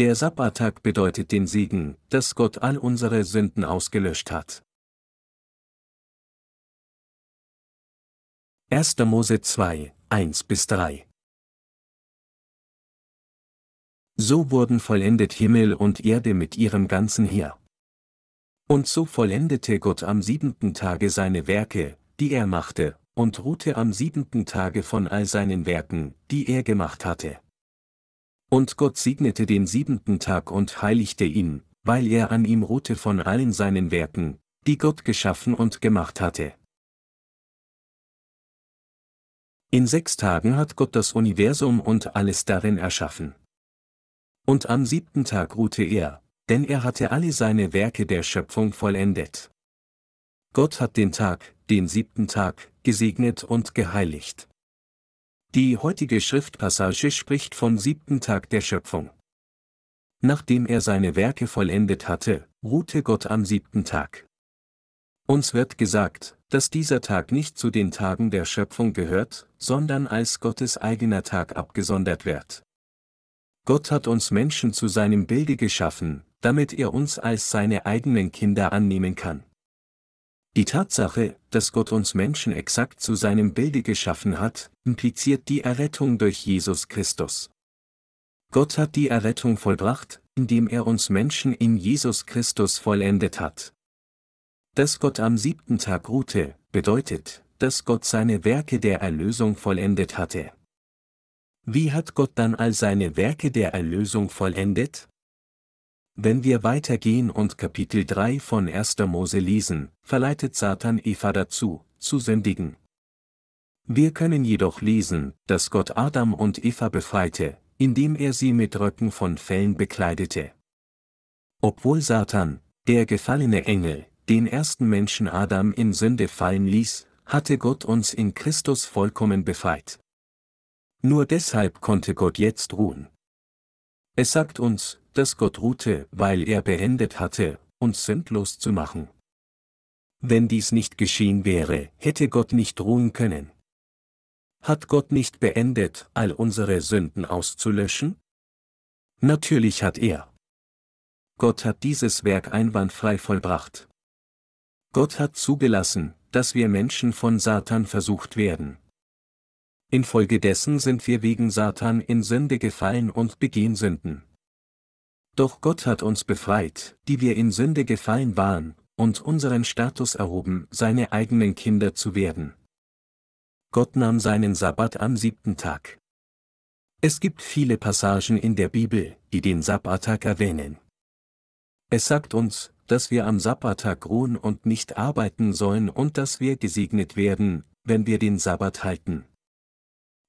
Der Sabbattag bedeutet den Segen, dass Gott all unsere Sünden ausgelöscht hat. 1. Mose 2, 1 bis 3 So wurden vollendet Himmel und Erde mit ihrem ganzen Heer. Und so vollendete Gott am siebenten Tage seine Werke, die er machte, und ruhte am siebenten Tage von all seinen Werken, die er gemacht hatte. Und Gott segnete den siebenten Tag und heiligte ihn, weil er an ihm ruhte von allen seinen Werken, die Gott geschaffen und gemacht hatte. In sechs Tagen hat Gott das Universum und alles darin erschaffen. Und am siebten Tag ruhte er, denn er hatte alle seine Werke der Schöpfung vollendet. Gott hat den Tag, den siebten Tag, gesegnet und geheiligt. Die heutige Schriftpassage spricht vom siebten Tag der Schöpfung. Nachdem er seine Werke vollendet hatte, ruhte Gott am siebten Tag. Uns wird gesagt, dass dieser Tag nicht zu den Tagen der Schöpfung gehört, sondern als Gottes eigener Tag abgesondert wird. Gott hat uns Menschen zu seinem Bilde geschaffen, damit er uns als seine eigenen Kinder annehmen kann. Die Tatsache, dass Gott uns Menschen exakt zu seinem Bilde geschaffen hat, impliziert die Errettung durch Jesus Christus. Gott hat die Errettung vollbracht, indem er uns Menschen in Jesus Christus vollendet hat. Dass Gott am siebten Tag ruhte, bedeutet, dass Gott seine Werke der Erlösung vollendet hatte. Wie hat Gott dann all seine Werke der Erlösung vollendet? Wenn wir weitergehen und Kapitel 3 von 1. Mose lesen, verleitet Satan Eva dazu, zu sündigen. Wir können jedoch lesen, dass Gott Adam und Eva befreite, indem er sie mit Röcken von Fellen bekleidete. Obwohl Satan, der gefallene Engel, den ersten Menschen Adam in Sünde fallen ließ, hatte Gott uns in Christus vollkommen befreit. Nur deshalb konnte Gott jetzt ruhen. Es sagt uns, dass Gott ruhte, weil er beendet hatte, uns sündlos zu machen. Wenn dies nicht geschehen wäre, hätte Gott nicht ruhen können. Hat Gott nicht beendet, all unsere Sünden auszulöschen? Natürlich hat er. Gott hat dieses Werk einwandfrei vollbracht. Gott hat zugelassen, dass wir Menschen von Satan versucht werden. Infolgedessen sind wir wegen Satan in Sünde gefallen und begehen Sünden. Doch Gott hat uns befreit, die wir in Sünde gefallen waren, und unseren Status erhoben, seine eigenen Kinder zu werden. Gott nahm seinen Sabbat am siebten Tag. Es gibt viele Passagen in der Bibel, die den Sabbattag erwähnen. Es sagt uns, dass wir am Sabbattag ruhen und nicht arbeiten sollen und dass wir gesegnet werden, wenn wir den Sabbat halten.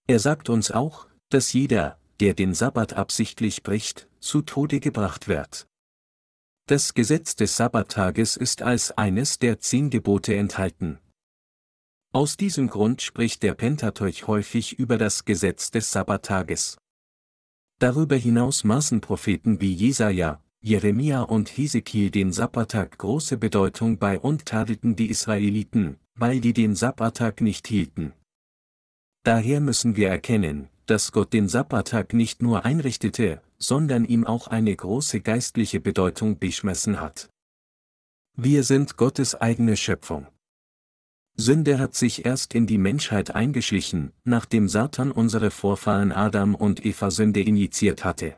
Er sagt uns auch, dass jeder, der den Sabbat absichtlich bricht, zu Tode gebracht wird. Das Gesetz des Sabbattages ist als eines der zehn Gebote enthalten. Aus diesem Grund spricht der Pentateuch häufig über das Gesetz des Sabbattages. Darüber hinaus maßen Propheten wie Jesaja, Jeremia und Hesekiel den Sabbattag große Bedeutung bei und tadelten die Israeliten, weil die den Sabbattag nicht hielten. Daher müssen wir erkennen, dass Gott den Sabbattag nicht nur einrichtete, sondern ihm auch eine große geistliche Bedeutung beschmessen hat. Wir sind Gottes eigene Schöpfung. Sünde hat sich erst in die Menschheit eingeschlichen, nachdem Satan unsere Vorfahren Adam und Eva Sünde injiziert hatte.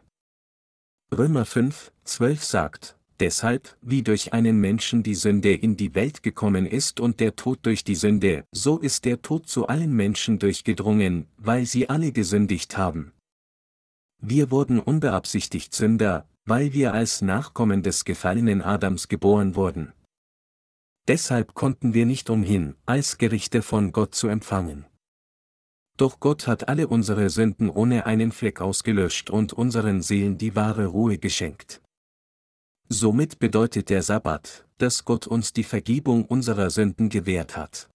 Römer 5, 12 sagt, deshalb, wie durch einen Menschen die Sünde in die Welt gekommen ist und der Tod durch die Sünde, so ist der Tod zu allen Menschen durchgedrungen, weil sie alle gesündigt haben. Wir wurden unbeabsichtigt Sünder, weil wir als Nachkommen des gefallenen Adams geboren wurden. Deshalb konnten wir nicht umhin, als Gerichte von Gott zu empfangen. Doch Gott hat alle unsere Sünden ohne einen Fleck ausgelöscht und unseren Seelen die wahre Ruhe geschenkt. Somit bedeutet der Sabbat, dass Gott uns die Vergebung unserer Sünden gewährt hat.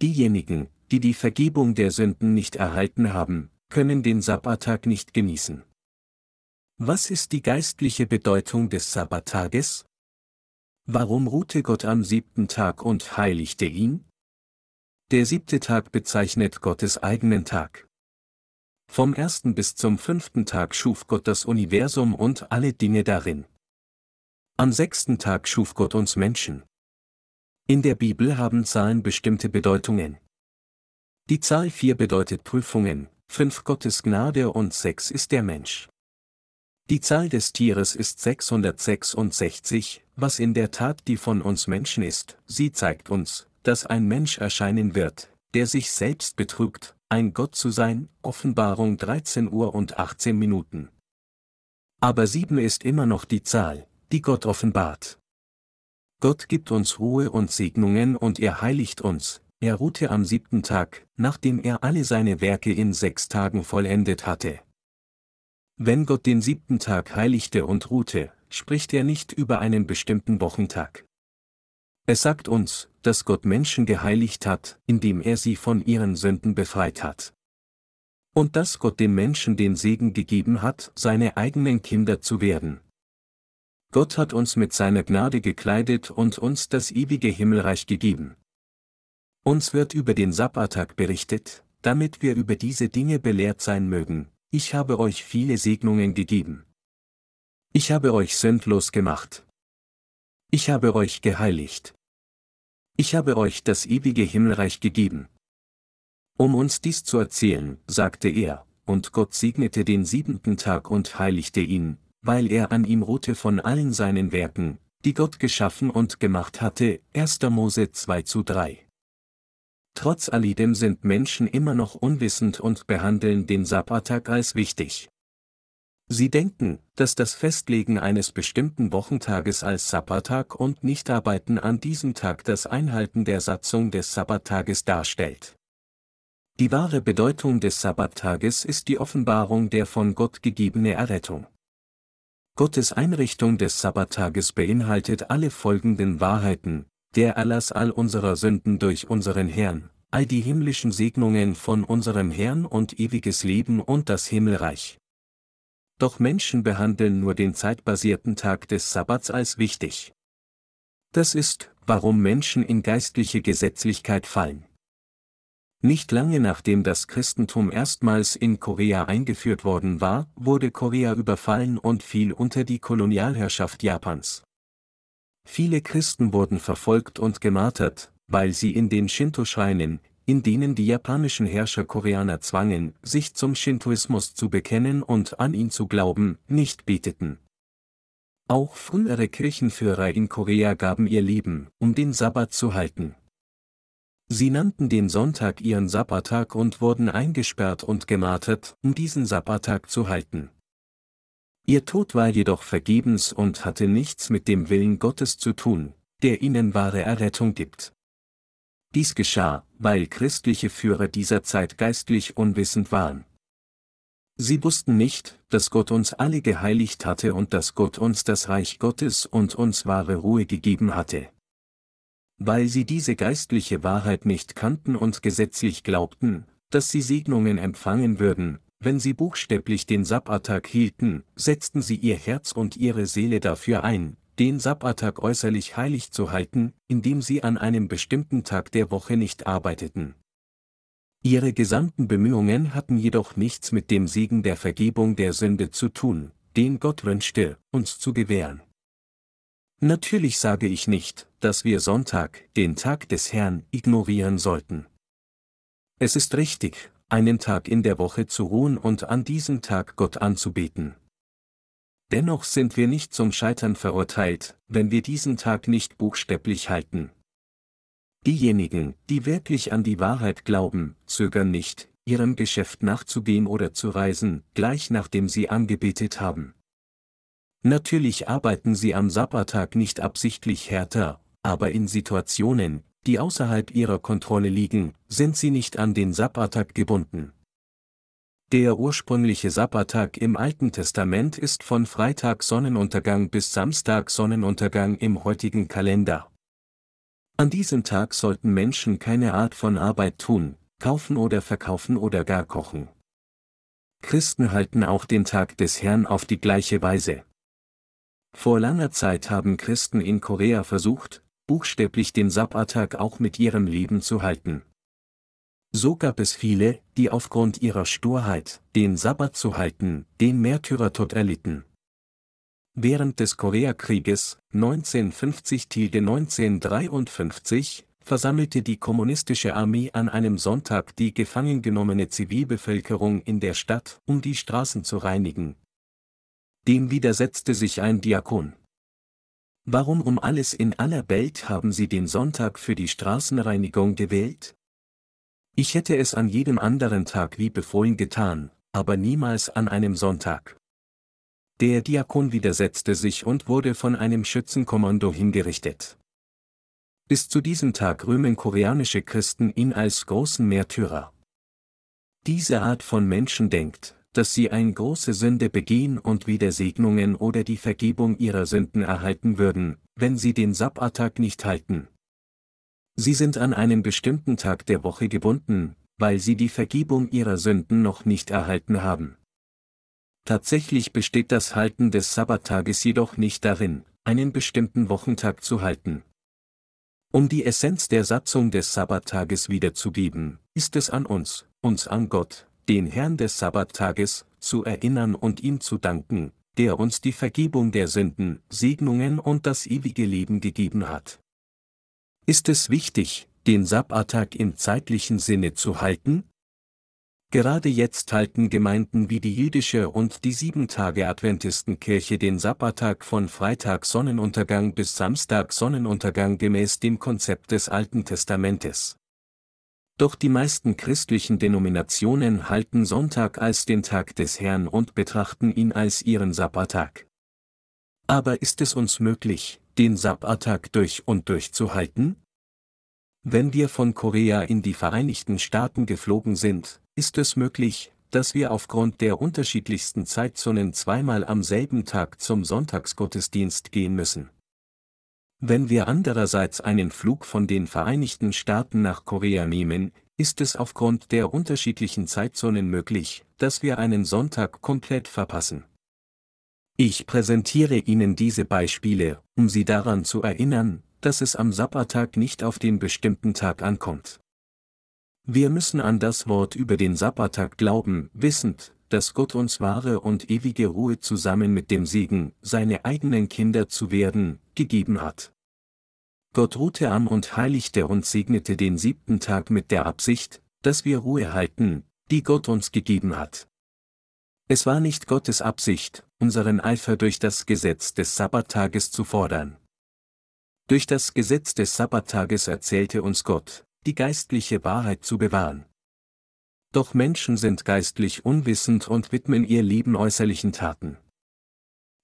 Diejenigen, die die Vergebung der Sünden nicht erhalten haben, können den Sabbattag nicht genießen. Was ist die geistliche Bedeutung des Sabbattages? Warum ruhte Gott am siebten Tag und heiligte ihn? Der siebte Tag bezeichnet Gottes eigenen Tag. Vom ersten bis zum fünften Tag schuf Gott das Universum und alle Dinge darin. Am sechsten Tag schuf Gott uns Menschen. In der Bibel haben Zahlen bestimmte Bedeutungen. Die Zahl 4 bedeutet Prüfungen, 5 Gottes Gnade und 6 ist der Mensch. Die Zahl des Tieres ist 666, was in der Tat die von uns Menschen ist. Sie zeigt uns, dass ein Mensch erscheinen wird, der sich selbst betrügt, ein Gott zu sein, Offenbarung 13 Uhr und 18 Minuten. Aber sieben ist immer noch die Zahl, die Gott offenbart. Gott gibt uns Ruhe und Segnungen und er heiligt uns, er ruhte am siebten Tag, nachdem er alle seine Werke in sechs Tagen vollendet hatte. Wenn Gott den siebten Tag heiligte und ruhte, spricht er nicht über einen bestimmten Wochentag. Es sagt uns, dass Gott Menschen geheiligt hat, indem er sie von ihren Sünden befreit hat. Und dass Gott dem Menschen den Segen gegeben hat, seine eigenen Kinder zu werden. Gott hat uns mit seiner Gnade gekleidet und uns das ewige Himmelreich gegeben. Uns wird über den Sabbattag berichtet, damit wir über diese Dinge belehrt sein mögen, ich habe euch viele Segnungen gegeben. Ich habe euch sündlos gemacht. Ich habe euch geheiligt. Ich habe euch das ewige Himmelreich gegeben. Um uns dies zu erzählen, sagte er, und Gott segnete den siebenten Tag und heiligte ihn, weil er an ihm ruhte von allen seinen Werken, die Gott geschaffen und gemacht hatte, 1. Mose 2 zu 3. Trotz alledem sind Menschen immer noch unwissend und behandeln den Sabbattag als wichtig. Sie denken, dass das Festlegen eines bestimmten Wochentages als Sabbattag und Nichtarbeiten an diesem Tag das Einhalten der Satzung des Sabbattages darstellt. Die wahre Bedeutung des Sabbattages ist die Offenbarung der von Gott gegebene Errettung. Gottes Einrichtung des Sabbattages beinhaltet alle folgenden Wahrheiten, der Erlass all unserer Sünden durch unseren Herrn, all die himmlischen Segnungen von unserem Herrn und ewiges Leben und das Himmelreich. Doch Menschen behandeln nur den zeitbasierten Tag des Sabbats als wichtig. Das ist, warum Menschen in geistliche Gesetzlichkeit fallen. Nicht lange nachdem das Christentum erstmals in Korea eingeführt worden war, wurde Korea überfallen und fiel unter die Kolonialherrschaft Japans. Viele Christen wurden verfolgt und gemartert, weil sie in den Shinto-Schreinen, in denen die japanischen Herrscher Koreaner zwangen, sich zum Shintoismus zu bekennen und an ihn zu glauben, nicht beteten. Auch frühere Kirchenführer in Korea gaben ihr Leben, um den Sabbat zu halten. Sie nannten den Sonntag ihren Sabbattag und wurden eingesperrt und gemartert, um diesen Sabbattag zu halten. Ihr Tod war jedoch vergebens und hatte nichts mit dem Willen Gottes zu tun, der ihnen wahre Errettung gibt. Dies geschah, weil christliche Führer dieser Zeit geistlich unwissend waren. Sie wussten nicht, dass Gott uns alle geheiligt hatte und dass Gott uns das Reich Gottes und uns wahre Ruhe gegeben hatte. Weil sie diese geistliche Wahrheit nicht kannten und gesetzlich glaubten, dass sie Segnungen empfangen würden, wenn sie buchstäblich den Sabbattag hielten, setzten sie ihr Herz und ihre Seele dafür ein, den Sabbattag äußerlich heilig zu halten, indem sie an einem bestimmten Tag der Woche nicht arbeiteten. Ihre gesamten Bemühungen hatten jedoch nichts mit dem Segen der Vergebung der Sünde zu tun, den Gott wünschte, uns zu gewähren. Natürlich sage ich nicht, dass wir Sonntag, den Tag des Herrn, ignorieren sollten. Es ist richtig, einen Tag in der Woche zu ruhen und an diesem Tag Gott anzubeten. Dennoch sind wir nicht zum Scheitern verurteilt, wenn wir diesen Tag nicht buchstäblich halten. Diejenigen, die wirklich an die Wahrheit glauben, zögern nicht, ihrem Geschäft nachzugehen oder zu reisen, gleich nachdem sie angebetet haben. Natürlich arbeiten sie am Sabbattag nicht absichtlich härter, aber in Situationen, die außerhalb ihrer Kontrolle liegen, sind sie nicht an den Sabbattag gebunden. Der ursprüngliche Sabbattag im Alten Testament ist von Freitag Sonnenuntergang bis Samstag Sonnenuntergang im heutigen Kalender. An diesem Tag sollten Menschen keine Art von Arbeit tun, kaufen oder verkaufen oder gar kochen. Christen halten auch den Tag des Herrn auf die gleiche Weise. Vor langer Zeit haben Christen in Korea versucht, buchstäblich den Sabbattag auch mit ihrem Leben zu halten. So gab es viele, die aufgrund ihrer Sturheit, den Sabbat zu halten, den Märtyrertod erlitten. Während des Koreakrieges 1950-1953 versammelte die kommunistische Armee an einem Sonntag die gefangen genommene Zivilbevölkerung in der Stadt, um die Straßen zu reinigen. Dem widersetzte sich ein Diakon. Warum um alles in aller Welt haben Sie den Sonntag für die Straßenreinigung gewählt? Ich hätte es an jedem anderen Tag wie befohlen getan, aber niemals an einem Sonntag. Der Diakon widersetzte sich und wurde von einem Schützenkommando hingerichtet. Bis zu diesem Tag rühmen koreanische Christen ihn als großen Märtyrer. Diese Art von Menschen denkt, dass sie eine große Sünde begehen und wieder Segnungen oder die Vergebung ihrer Sünden erhalten würden, wenn sie den Sabbattag nicht halten. Sie sind an einen bestimmten Tag der Woche gebunden, weil sie die Vergebung ihrer Sünden noch nicht erhalten haben. Tatsächlich besteht das Halten des Sabbattages jedoch nicht darin, einen bestimmten Wochentag zu halten. Um die Essenz der Satzung des Sabbattages wiederzugeben, ist es an uns, uns an Gott, den Herrn des Sabbattages, zu erinnern und ihm zu danken, der uns die Vergebung der Sünden, Segnungen und das ewige Leben gegeben hat. Ist es wichtig, den Sabbattag im zeitlichen Sinne zu halten? Gerade jetzt halten Gemeinden wie die jüdische und die Sieben-Tage-Adventistenkirche den Sabbattag von Freitag Sonnenuntergang bis Samstag Sonnenuntergang gemäß dem Konzept des Alten Testamentes. Doch die meisten christlichen Denominationen halten Sonntag als den Tag des Herrn und betrachten ihn als ihren Sabbattag. Aber ist es uns möglich, den Sabbattag durch und durch zu halten? Wenn wir von Korea in die Vereinigten Staaten geflogen sind, ist es möglich, dass wir aufgrund der unterschiedlichsten Zeitzonen zweimal am selben Tag zum Sonntagsgottesdienst gehen müssen. Wenn wir andererseits einen Flug von den Vereinigten Staaten nach Korea nehmen, ist es aufgrund der unterschiedlichen Zeitzonen möglich, dass wir einen Sonntag komplett verpassen. Ich präsentiere Ihnen diese Beispiele, um Sie daran zu erinnern, dass es am Sabbattag nicht auf den bestimmten Tag ankommt. Wir müssen an das Wort über den Sabbattag glauben, wissend, dass Gott uns wahre und ewige Ruhe zusammen mit dem Segen, seine eigenen Kinder zu werden, gegeben hat. Gott ruhte am und heiligte und segnete den siebten Tag mit der Absicht, dass wir Ruhe halten, die Gott uns gegeben hat. Es war nicht Gottes Absicht, unseren Eifer durch das Gesetz des Sabbattages zu fordern. Durch das Gesetz des Sabbattages erzählte uns Gott, die geistliche Wahrheit zu bewahren. Doch Menschen sind geistlich unwissend und widmen ihr Leben äußerlichen Taten.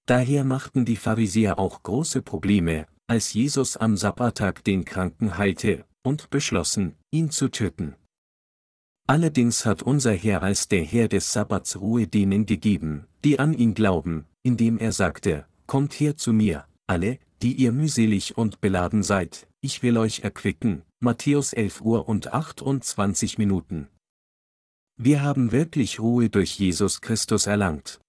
Daher machten die Pharisäer auch große Probleme, als Jesus am Sabbattag den Kranken heilte, und beschlossen, ihn zu töten. Allerdings hat unser Herr als der Herr des Sabbats Ruhe denen gegeben, die an ihn glauben, indem er sagte, Kommt her zu mir, alle, die ihr mühselig und beladen seid, ich will euch erquicken, Matthäus 11 Uhr und 28 Minuten. Wir haben wirklich Ruhe durch Jesus Christus erlangt.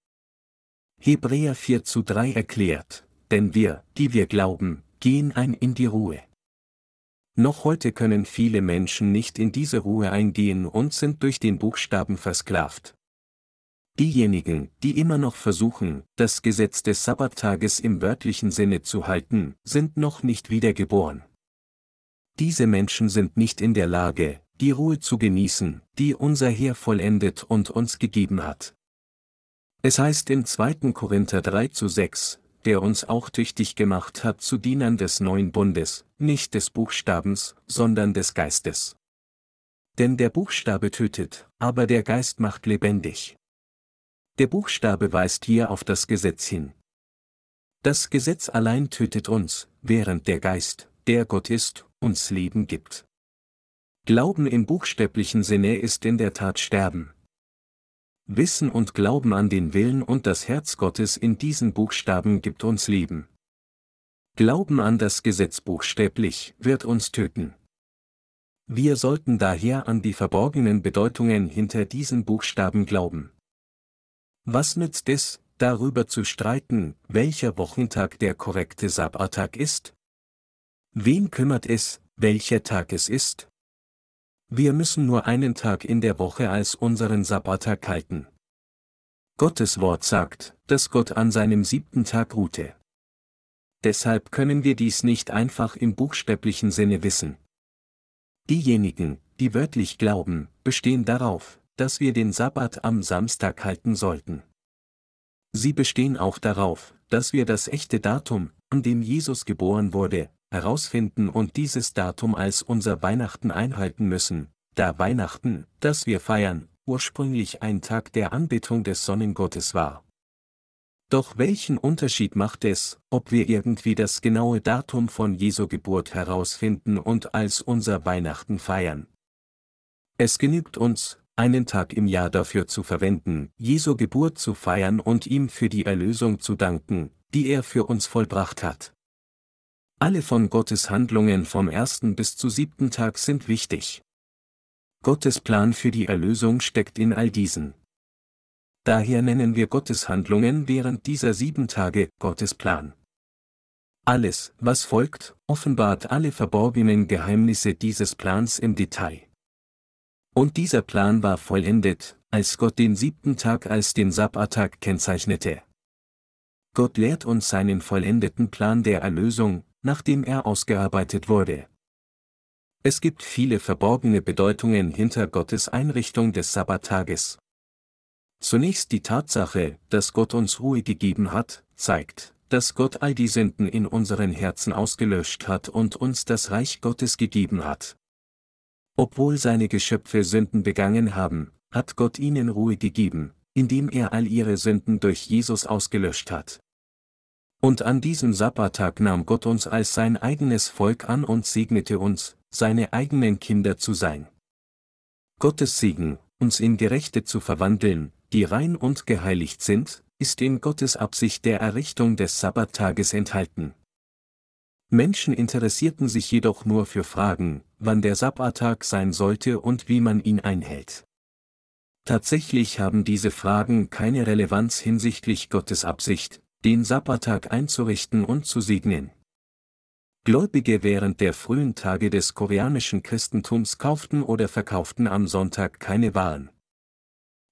Hebräer 4 zu 3 erklärt, denn wir, die wir glauben, gehen ein in die Ruhe. Noch heute können viele Menschen nicht in diese Ruhe eingehen und sind durch den Buchstaben versklavt. Diejenigen, die immer noch versuchen, das Gesetz des Sabbattages im wörtlichen Sinne zu halten, sind noch nicht wiedergeboren. Diese Menschen sind nicht in der Lage, die Ruhe zu genießen, die unser Herr vollendet und uns gegeben hat. Es heißt in 2. Korinther 3 zu 6, der uns auch tüchtig gemacht hat zu Dienern des neuen Bundes, nicht des Buchstabens, sondern des Geistes. Denn der Buchstabe tötet, aber der Geist macht lebendig. Der Buchstabe weist hier auf das Gesetz hin. Das Gesetz allein tötet uns, während der Geist, der Gott ist, uns Leben gibt. Glauben im buchstäblichen Sinne ist in der Tat Sterben. Wissen und Glauben an den Willen und das Herz Gottes in diesen Buchstaben gibt uns Leben. Glauben an das Gesetz buchstäblich wird uns töten. Wir sollten daher an die verborgenen Bedeutungen hinter diesen Buchstaben glauben. Was nützt es, darüber zu streiten, welcher Wochentag der korrekte Sabbattag ist? Wen kümmert es, welcher Tag es ist? Wir müssen nur einen Tag in der Woche als unseren Sabbattag halten. Gottes Wort sagt, dass Gott an seinem siebten Tag ruhte. Deshalb können wir dies nicht einfach im buchstäblichen Sinne wissen. Diejenigen, die wörtlich glauben, bestehen darauf, dass wir den Sabbat am Samstag halten sollten. Sie bestehen auch darauf, dass wir das echte Datum, an dem Jesus geboren wurde, herausfinden und dieses Datum als unser Weihnachten einhalten müssen, da Weihnachten, das wir feiern, ursprünglich ein Tag der Anbetung des Sonnengottes war. Doch welchen Unterschied macht es, ob wir irgendwie das genaue Datum von Jesu Geburt herausfinden und als unser Weihnachten feiern? Es genügt uns, einen Tag im Jahr dafür zu verwenden, Jesu Geburt zu feiern und ihm für die Erlösung zu danken, die er für uns vollbracht hat. Alle von Gottes Handlungen vom ersten bis zu siebten Tag sind wichtig. Gottes Plan für die Erlösung steckt in all diesen. Daher nennen wir Gottes Handlungen während dieser sieben Tage Gottes Plan. Alles, was folgt, offenbart alle verborgenen Geheimnisse dieses Plans im Detail. Und dieser Plan war vollendet, als Gott den siebten Tag als den Sabbattag kennzeichnete. Gott lehrt uns seinen vollendeten Plan der Erlösung, nachdem er ausgearbeitet wurde. Es gibt viele verborgene Bedeutungen hinter Gottes Einrichtung des Sabbattages. Zunächst die Tatsache, dass Gott uns Ruhe gegeben hat, zeigt, dass Gott all die Sünden in unseren Herzen ausgelöscht hat und uns das Reich Gottes gegeben hat. Obwohl seine Geschöpfe Sünden begangen haben, hat Gott ihnen Ruhe gegeben, indem er all ihre Sünden durch Jesus ausgelöscht hat. Und an diesem Sabbattag nahm Gott uns als sein eigenes Volk an und segnete uns, seine eigenen Kinder zu sein. Gottes Segen, uns in Gerechte zu verwandeln, die rein und geheiligt sind, ist in Gottes Absicht der Errichtung des Sabbattages enthalten. Menschen interessierten sich jedoch nur für Fragen, wann der Sabbattag sein sollte und wie man ihn einhält. Tatsächlich haben diese Fragen keine Relevanz hinsichtlich Gottes Absicht, den Sabbattag einzurichten und zu segnen. Gläubige während der frühen Tage des koreanischen Christentums kauften oder verkauften am Sonntag keine Waren.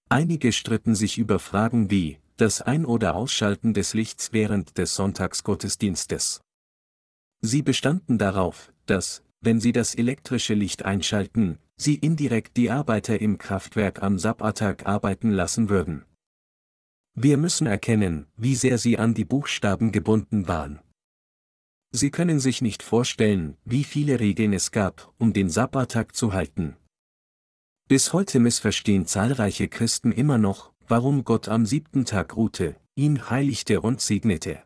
Einige stritten sich über Fragen wie das Ein- oder Ausschalten des Lichts während des Sonntagsgottesdienstes. Sie bestanden darauf, dass, wenn sie das elektrische Licht einschalten, sie indirekt die Arbeiter im Kraftwerk am Sabbattag arbeiten lassen würden. Wir müssen erkennen, wie sehr sie an die Buchstaben gebunden waren. Sie können sich nicht vorstellen, wie viele Regeln es gab, um den Sabbattag zu halten. Bis heute missverstehen zahlreiche Christen immer noch, warum Gott am siebten Tag ruhte, ihn heiligte und segnete.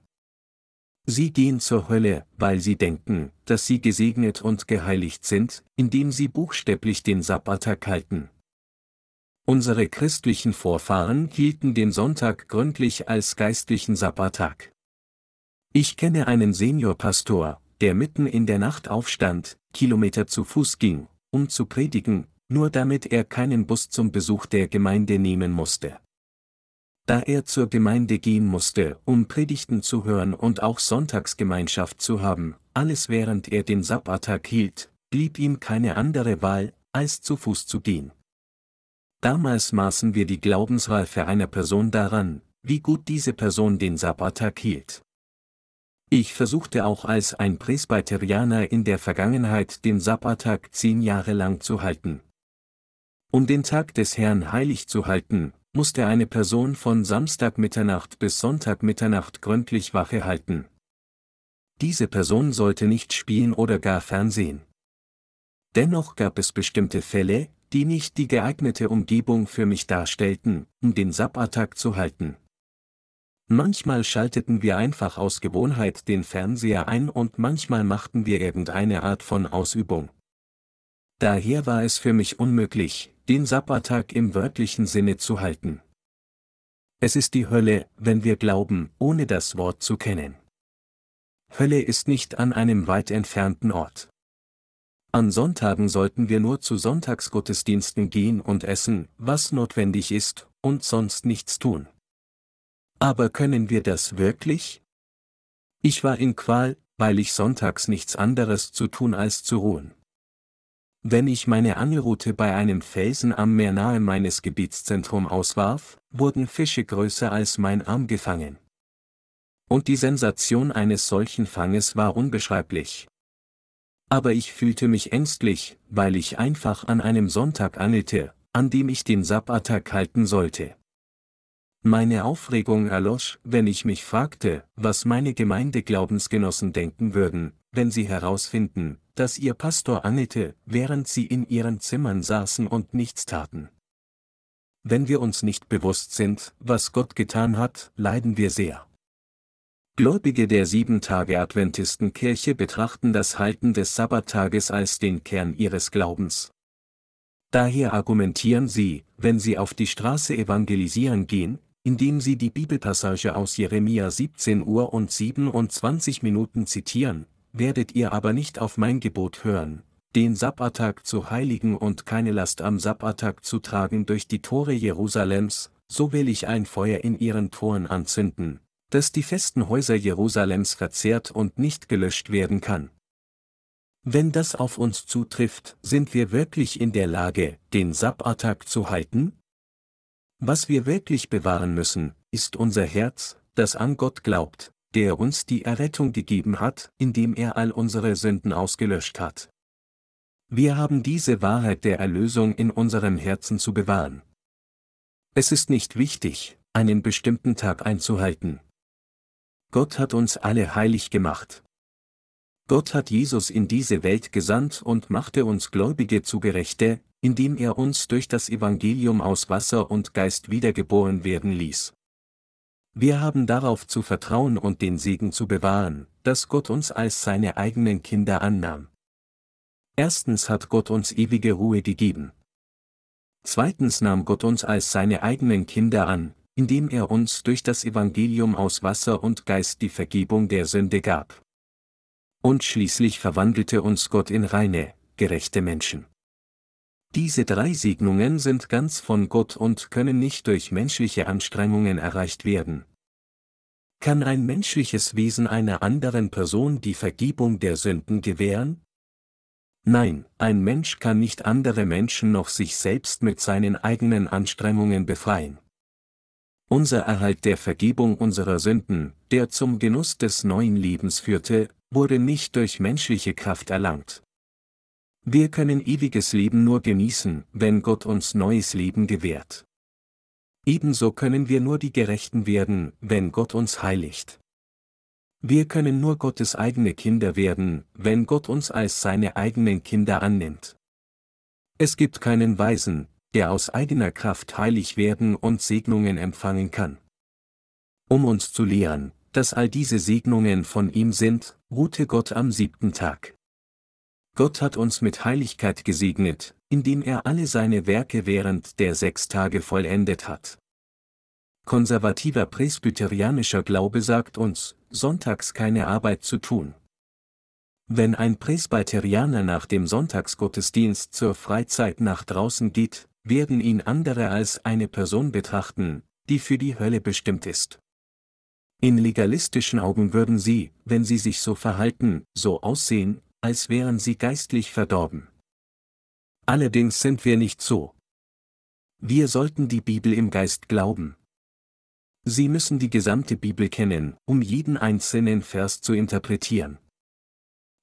Sie gehen zur Hölle, weil sie denken, dass sie gesegnet und geheiligt sind, indem sie buchstäblich den Sabbattag halten. Unsere christlichen Vorfahren hielten den Sonntag gründlich als geistlichen Sabbattag. Ich kenne einen Seniorpastor, der mitten in der Nacht aufstand, Kilometer zu Fuß ging, um zu predigen, nur damit er keinen Bus zum Besuch der Gemeinde nehmen musste. Da er zur Gemeinde gehen musste, um Predigten zu hören und auch Sonntagsgemeinschaft zu haben, alles während er den Sabbattag hielt, blieb ihm keine andere Wahl, als zu Fuß zu gehen. Damals maßen wir die Glaubensreife einer Person daran, wie gut diese Person den Sabbattag hielt. Ich versuchte auch als ein Presbyterianer in der Vergangenheit den Sabbattag zehn Jahre lang zu halten. Um den Tag des Herrn heilig zu halten, musste eine Person von Samstagmitternacht bis Sonntagmitternacht gründlich Wache halten. Diese Person sollte nicht spielen oder gar fernsehen. Dennoch gab es bestimmte Fälle, die nicht die geeignete Umgebung für mich darstellten, um den Sabbattag zu halten. Manchmal schalteten wir einfach aus Gewohnheit den Fernseher ein und manchmal machten wir irgendeine Art von Ausübung. Daher war es für mich unmöglich, den Sabbattag im wörtlichen Sinne zu halten. Es ist die Hölle, wenn wir glauben, ohne das Wort zu kennen. Hölle ist nicht an einem weit entfernten Ort. An Sonntagen sollten wir nur zu Sonntagsgottesdiensten gehen und essen, was notwendig ist, und sonst nichts tun. Aber können wir das wirklich? Ich war in Qual, weil ich sonntags nichts anderes zu tun als zu ruhen. Wenn ich meine Angelrute bei einem Felsen am Meer nahe meines Gebietszentrum auswarf, wurden Fische größer als mein Arm gefangen. Und die Sensation eines solchen Fanges war unbeschreiblich. Aber ich fühlte mich ängstlich, weil ich einfach an einem Sonntag angelte, an dem ich den Sabbattag halten sollte. Meine Aufregung erlosch, wenn ich mich fragte, was meine Gemeindeglaubensgenossen denken würden, wenn sie herausfinden, dass ihr Pastor angelte, während sie in ihren Zimmern saßen und nichts taten. Wenn wir uns nicht bewusst sind, was Gott getan hat, leiden wir sehr. Gläubige der Sieben-Tage-Adventistenkirche betrachten das Halten des Sabbattages als den Kern ihres Glaubens. Daher argumentieren sie, wenn sie auf die Straße evangelisieren gehen, indem sie die Bibelpassage aus Jeremia 17 Uhr und 27 Minuten zitieren, werdet ihr aber nicht auf mein Gebot hören, den Sabbattag zu heiligen und keine Last am Sabbattag zu tragen durch die Tore Jerusalems, so will ich ein Feuer in ihren Toren anzünden, das die festen Häuser Jerusalems verzehrt und nicht gelöscht werden kann. Wenn das auf uns zutrifft, sind wir wirklich in der Lage, den Sabbattag zu halten? Was wir wirklich bewahren müssen, ist unser Herz, das an Gott glaubt, der uns die Errettung gegeben hat, indem er all unsere Sünden ausgelöscht hat. Wir haben diese Wahrheit der Erlösung in unserem Herzen zu bewahren. Es ist nicht wichtig, einen bestimmten Tag einzuhalten. Gott hat uns alle heilig gemacht. Gott hat Jesus in diese Welt gesandt und machte uns Gläubige zu Gerechte, indem er uns durch das Evangelium aus Wasser und Geist wiedergeboren werden ließ. Wir haben darauf zu vertrauen und den Segen zu bewahren, dass Gott uns als seine eigenen Kinder annahm. Erstens hat Gott uns ewige Ruhe gegeben. Zweitens nahm Gott uns als seine eigenen Kinder an, indem er uns durch das Evangelium aus Wasser und Geist die Vergebung der Sünde gab. Und schließlich verwandelte uns Gott in reine, gerechte Menschen. Diese drei Segnungen sind ganz von Gott und können nicht durch menschliche Anstrengungen erreicht werden. Kann ein menschliches Wesen einer anderen Person die Vergebung der Sünden gewähren? Nein, ein Mensch kann nicht andere Menschen noch sich selbst mit seinen eigenen Anstrengungen befreien. Unser Erhalt der Vergebung unserer Sünden, der zum Genuss des neuen Lebens führte, wurde nicht durch menschliche Kraft erlangt. Wir können ewiges Leben nur genießen, wenn Gott uns neues Leben gewährt. Ebenso können wir nur die Gerechten werden, wenn Gott uns heiligt. Wir können nur Gottes eigene Kinder werden, wenn Gott uns als seine eigenen Kinder annimmt. Es gibt keinen Weisen, der aus eigener Kraft heilig werden und Segnungen empfangen kann. Um uns zu lehren, dass all diese Segnungen von ihm sind, ruhte Gott am siebten Tag. Gott hat uns mit Heiligkeit gesegnet, indem er alle seine Werke während der sechs Tage vollendet hat. Konservativer presbyterianischer Glaube sagt uns, sonntags keine Arbeit zu tun. Wenn ein Presbyterianer nach dem Sonntagsgottesdienst zur Freizeit nach draußen geht, werden ihn andere als eine Person betrachten, die für die Hölle bestimmt ist. In legalistischen Augen würden sie, wenn sie sich so verhalten, so aussehen, als wären sie geistlich verdorben. Allerdings sind wir nicht so. Wir sollten die Bibel im Geist glauben. Sie müssen die gesamte Bibel kennen, um jeden einzelnen Vers zu interpretieren.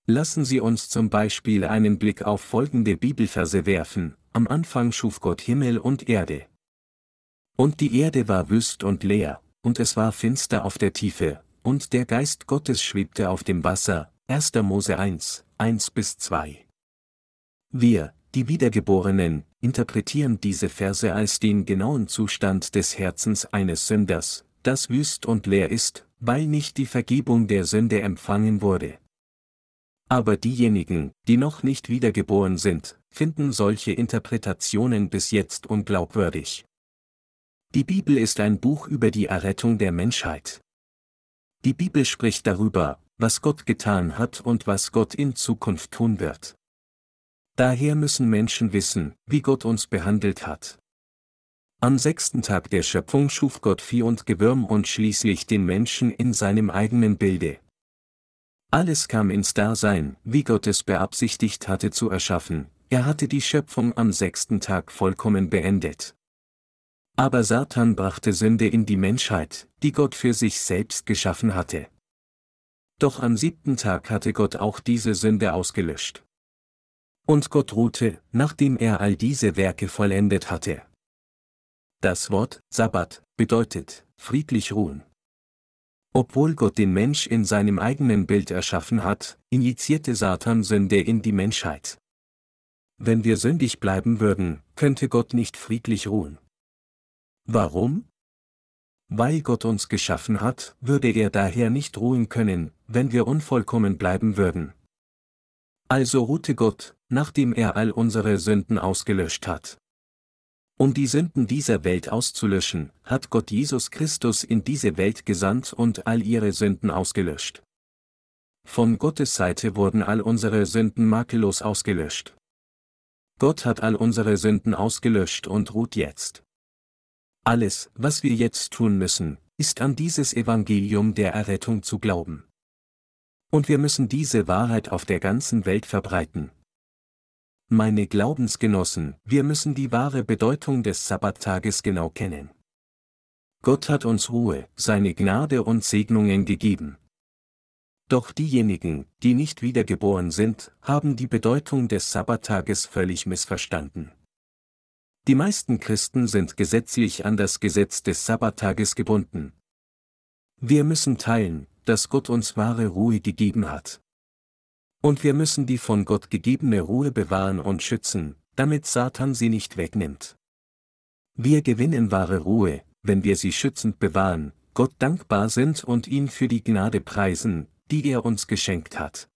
Lassen Sie uns zum Beispiel einen Blick auf folgende Bibelverse werfen. Am Anfang schuf Gott Himmel und Erde. Und die Erde war wüst und leer, und es war finster auf der Tiefe, und der Geist Gottes schwebte auf dem Wasser. 1. Mose 1, 1 bis 2. Wir, die Wiedergeborenen, interpretieren diese Verse als den genauen Zustand des Herzens eines Sünders, das wüst und leer ist, weil nicht die Vergebung der Sünde empfangen wurde. Aber diejenigen, die noch nicht wiedergeboren sind, finden solche Interpretationen bis jetzt unglaubwürdig. Die Bibel ist ein Buch über die Errettung der Menschheit. Die Bibel spricht darüber, was Gott getan hat und was Gott in Zukunft tun wird. Daher müssen Menschen wissen, wie Gott uns behandelt hat. Am sechsten Tag der Schöpfung schuf Gott Vieh und Gewürm und schließlich den Menschen in seinem eigenen Bilde. Alles kam ins Dasein, wie Gott es beabsichtigt hatte zu erschaffen, er hatte die Schöpfung am sechsten Tag vollkommen beendet. Aber Satan brachte Sünde in die Menschheit, die Gott für sich selbst geschaffen hatte. Doch am siebten Tag hatte Gott auch diese Sünde ausgelöscht. Und Gott ruhte, nachdem er all diese Werke vollendet hatte. Das Wort Sabbat bedeutet friedlich ruhen. Obwohl Gott den Mensch in seinem eigenen Bild erschaffen hat, injizierte Satan Sünde in die Menschheit. Wenn wir sündig bleiben würden, könnte Gott nicht friedlich ruhen. Warum? Weil Gott uns geschaffen hat, würde er daher nicht ruhen können, wenn wir unvollkommen bleiben würden. Also ruhte Gott, nachdem er all unsere Sünden ausgelöscht hat. Um die Sünden dieser Welt auszulöschen, hat Gott Jesus Christus in diese Welt gesandt und all ihre Sünden ausgelöscht. Von Gottes Seite wurden all unsere Sünden makellos ausgelöscht. Gott hat all unsere Sünden ausgelöscht und ruht jetzt. Alles, was wir jetzt tun müssen, ist an dieses Evangelium der Errettung zu glauben. Und wir müssen diese Wahrheit auf der ganzen Welt verbreiten. Meine Glaubensgenossen, wir müssen die wahre Bedeutung des Sabbattages genau kennen. Gott hat uns Ruhe, seine Gnade und Segnungen gegeben. Doch diejenigen, die nicht wiedergeboren sind, haben die Bedeutung des Sabbattages völlig missverstanden. Die meisten Christen sind gesetzlich an das Gesetz des Sabbattages gebunden. Wir müssen teilen, dass Gott uns wahre Ruhe gegeben hat. Und wir müssen die von Gott gegebene Ruhe bewahren und schützen, damit Satan sie nicht wegnimmt. Wir gewinnen wahre Ruhe, wenn wir sie schützend bewahren, Gott dankbar sind und ihn für die Gnade preisen, die er uns geschenkt hat.